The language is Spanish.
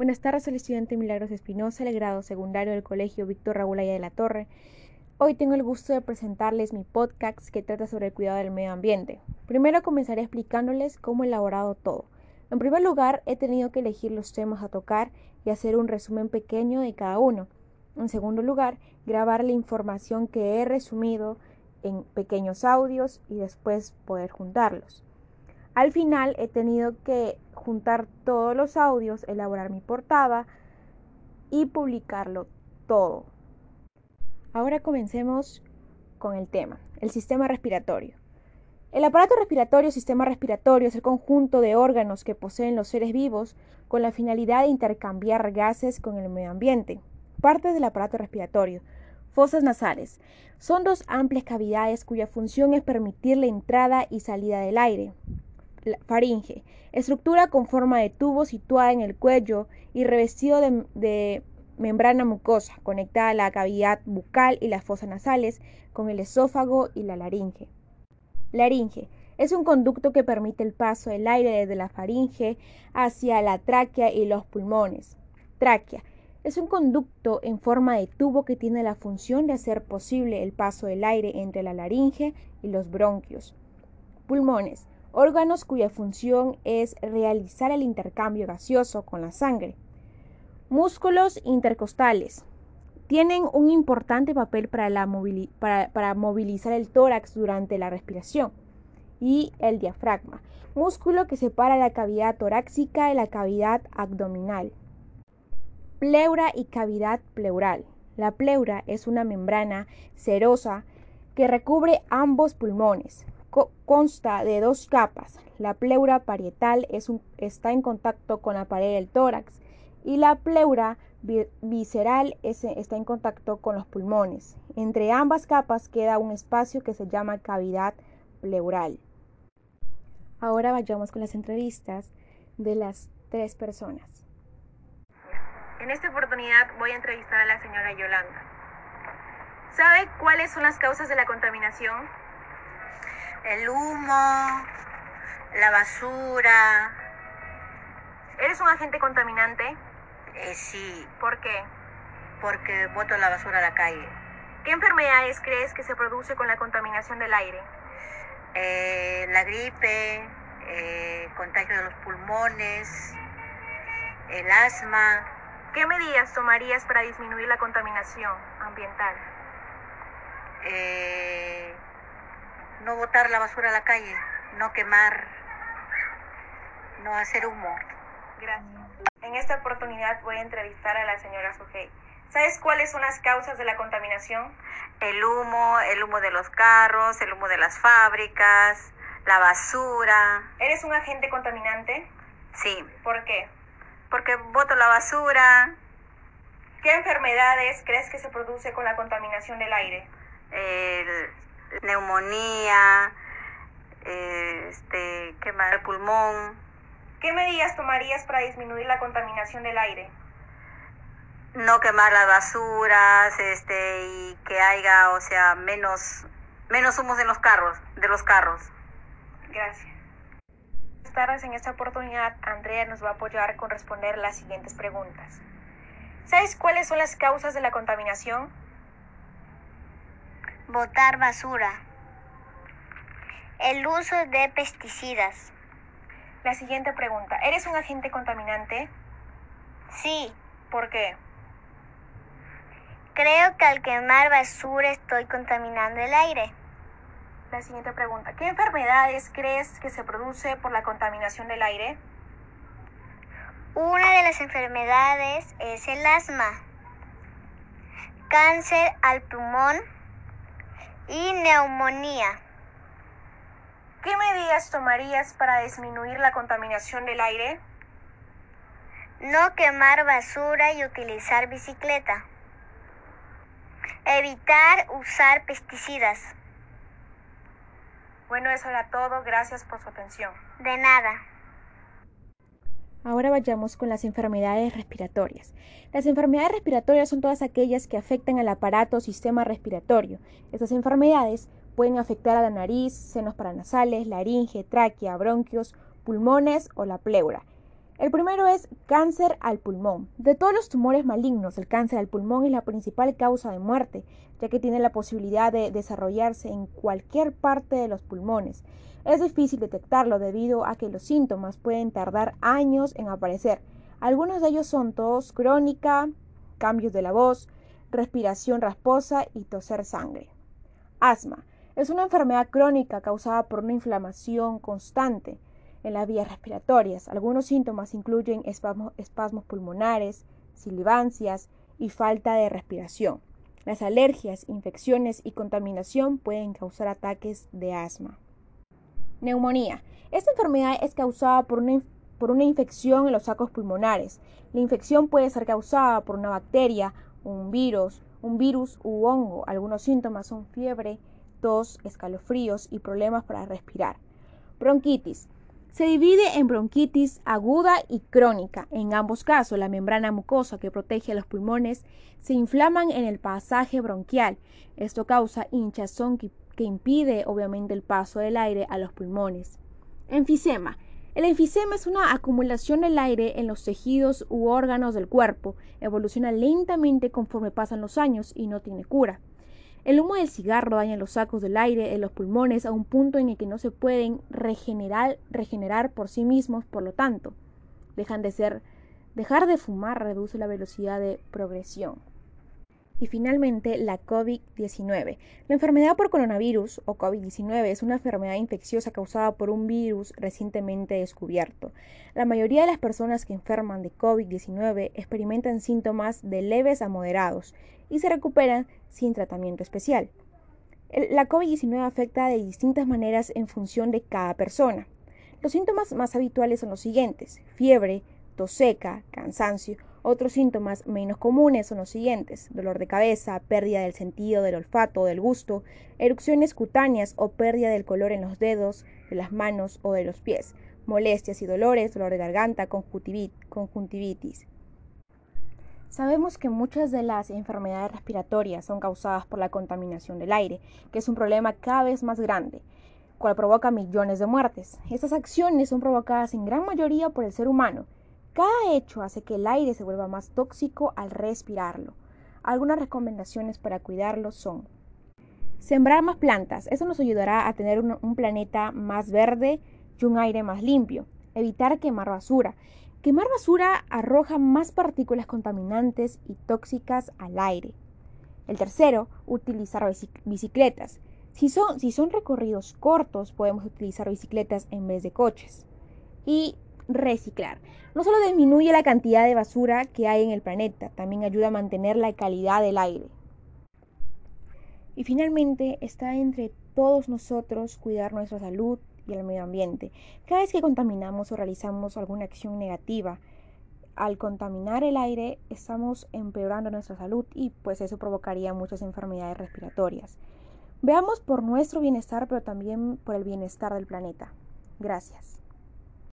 Buenas tardes, soy el estudiante Milagros Espinosa, del grado secundario del Colegio Víctor Raúl de la Torre. Hoy tengo el gusto de presentarles mi podcast que trata sobre el cuidado del medio ambiente. Primero comenzaré explicándoles cómo he elaborado todo. En primer lugar, he tenido que elegir los temas a tocar y hacer un resumen pequeño de cada uno. En segundo lugar, grabar la información que he resumido en pequeños audios y después poder juntarlos. Al final he tenido que juntar todos los audios, elaborar mi portada y publicarlo todo. Ahora comencemos con el tema, el sistema respiratorio. El aparato respiratorio sistema respiratorio es el conjunto de órganos que poseen los seres vivos con la finalidad de intercambiar gases con el medio ambiente. Parte del aparato respiratorio. Fosas nasales. Son dos amplias cavidades cuya función es permitir la entrada y salida del aire faringe, estructura con forma de tubo situada en el cuello y revestido de, membrana mucosa conectada a la cavidad bucal y las fosas nasales con el esófago y la laringe. Laringe es un conducto que permite el paso del aire desde la faringe hacia la tráquea y los pulmones. Tráquea es un conducto en forma de tubo que tiene la función de hacer posible el paso del aire entre la laringe y los bronquios. Pulmones órganos cuya función es realizar el intercambio gaseoso con la sangre. Músculos intercostales. Tienen un importante papel para, movilizar el tórax durante la respiración. Y el diafragma, músculo que separa la cavidad torácica de la cavidad abdominal. Pleura y cavidad pleural. La pleura es una membrana serosa que recubre ambos pulmones consta de dos capas. La pleura parietal está en contacto con la pared del tórax y la pleura visceral está en contacto con los pulmones. Entre ambas capas queda un espacio que se llama cavidad pleural. Ahora vayamos con las entrevistas de las tres personas. En esta oportunidad voy a entrevistar a la señora Yolanda. ¿Sabe cuáles son las causas de la contaminación? El humo, la basura. ¿Eres un agente contaminante? Eh, sí. ¿Por qué? Porque boto la basura a la calle. ¿Qué enfermedades crees que se produce con la contaminación del aire? Eh, la gripe, eh, contagio de los pulmones, el asma. ¿Qué medidas tomarías para disminuir la contaminación ambiental? Eh, no botar la basura a la calle, no quemar, no hacer humo. Gracias. En esta oportunidad voy a entrevistar a la señora Sujei. ¿Sabes cuáles son las causas de la contaminación? El humo, el humo de los carros, el humo de las fábricas, la basura. ¿Eres un agente contaminante? Sí. ¿Por qué? Porque boto la basura. ¿Qué enfermedades crees que se produce con la contaminación del aire? El neumonía, este, quemar el pulmón. ¿Qué medidas tomarías para disminuir la contaminación del aire? No quemar las basuras, este, y que haya, o sea, menos, menos humos en los carros, de los carros. Gracias. Buenas tardes. En esta oportunidad, Andrea nos va a apoyar con responder las siguientes preguntas. ¿Sabes cuáles son las causas de la contaminación? Botar basura. El uso de pesticidas. La siguiente pregunta. ¿Eres un agente contaminante? Sí. ¿Por qué? Creo que al quemar basura estoy contaminando el aire. La siguiente pregunta. ¿Qué enfermedades crees que se produce por la contaminación del aire? Una de las enfermedades es el asma, cáncer al pulmón, y neumonía. ¿Qué medidas tomarías para disminuir la contaminación del aire? No quemar basura y utilizar bicicleta. Evitar usar pesticidas. Bueno, eso era todo. Gracias por su atención. De nada. Ahora vayamos con las enfermedades respiratorias. Las enfermedades respiratorias son todas aquellas que afectan al aparato o sistema respiratorio. Estas enfermedades pueden afectar a la nariz, senos paranasales, laringe, tráquea, bronquios, pulmones o la pleura. El primero es cáncer al pulmón. De todos los tumores malignos, el cáncer al pulmón es la principal causa de muerte, ya que tiene la posibilidad de desarrollarse en cualquier parte de los pulmones. Es difícil detectarlo debido a que los síntomas pueden tardar años en aparecer. Algunos de ellos son tos crónica, cambios de la voz, respiración rasposa y toser sangre. Asma. Es una enfermedad crónica causada por una inflamación constante en las vías respiratorias. Algunos síntomas incluyen espasmos, pulmonares, silivancias y falta de respiración. Las alergias, infecciones y contaminación pueden causar ataques de asma. Neumonía. Esta enfermedad es causada por una, por una infección en los sacos pulmonares. La infección puede ser causada por una bacteria, un virus, un virus u hongo. Algunos síntomas son fiebre, tos, escalofríos y problemas para respirar. Bronquitis. Se divide en bronquitis aguda y crónica. En ambos casos, la membrana mucosa que protege los pulmones se inflaman en el pasaje bronquial. Esto causa hinchazón que, impide obviamente el paso del aire a los pulmones. Enfisema. El enfisema es una acumulación del aire en los tejidos u órganos del cuerpo. Evoluciona lentamente conforme pasan los años y no tiene cura. El humo del cigarro daña los sacos del aire en los pulmones a un punto en el que no se pueden regenerar, regenerar por sí mismos, por lo tanto, dejan de ser, dejar de fumar reduce la velocidad de progresión. Y finalmente, la COVID-19. La enfermedad por coronavirus o COVID-19 es una enfermedad infecciosa causada por un virus recientemente descubierto. La mayoría de las personas que enferman de COVID-19 experimentan síntomas de leves a moderados y se recuperan sin tratamiento especial. La COVID-19 afecta de distintas maneras en función de cada persona. Los síntomas más habituales son los siguientes: fiebre, tos seca, cansancio, otros síntomas menos comunes son los siguientes: dolor de cabeza, pérdida del sentido del olfato o del gusto, erupciones cutáneas o pérdida del color en los dedos, de las manos o de los pies, molestias y dolores, dolor de garganta, conjuntivitis. Sabemos que muchas de las enfermedades respiratorias son causadas por la contaminación del aire, que es un problema cada vez más grande, cual provoca millones de muertes. Estas acciones son provocadas en gran mayoría por el ser humano, cada hecho hace que el aire se vuelva más tóxico al respirarlo. Algunas recomendaciones para cuidarlo son sembrar más plantas. Eso nos ayudará a tener un, planeta más verde y un aire más limpio. Evitar quemar basura. Quemar basura arroja más partículas contaminantes y tóxicas al aire. El tercero, utilizar bicicletas. Si son, si son recorridos cortos, podemos utilizar bicicletas en vez de coches. Y reciclar. No solo disminuye la cantidad de basura que hay en el planeta, también ayuda a mantener la calidad del aire. Y finalmente está entre todos nosotros cuidar nuestra salud y el medio ambiente. Cada vez que contaminamos o realizamos alguna acción negativa, al contaminar el aire estamos empeorando nuestra salud y pues eso provocaría muchas enfermedades respiratorias. Veamos por nuestro bienestar, pero también por el bienestar del planeta. Gracias.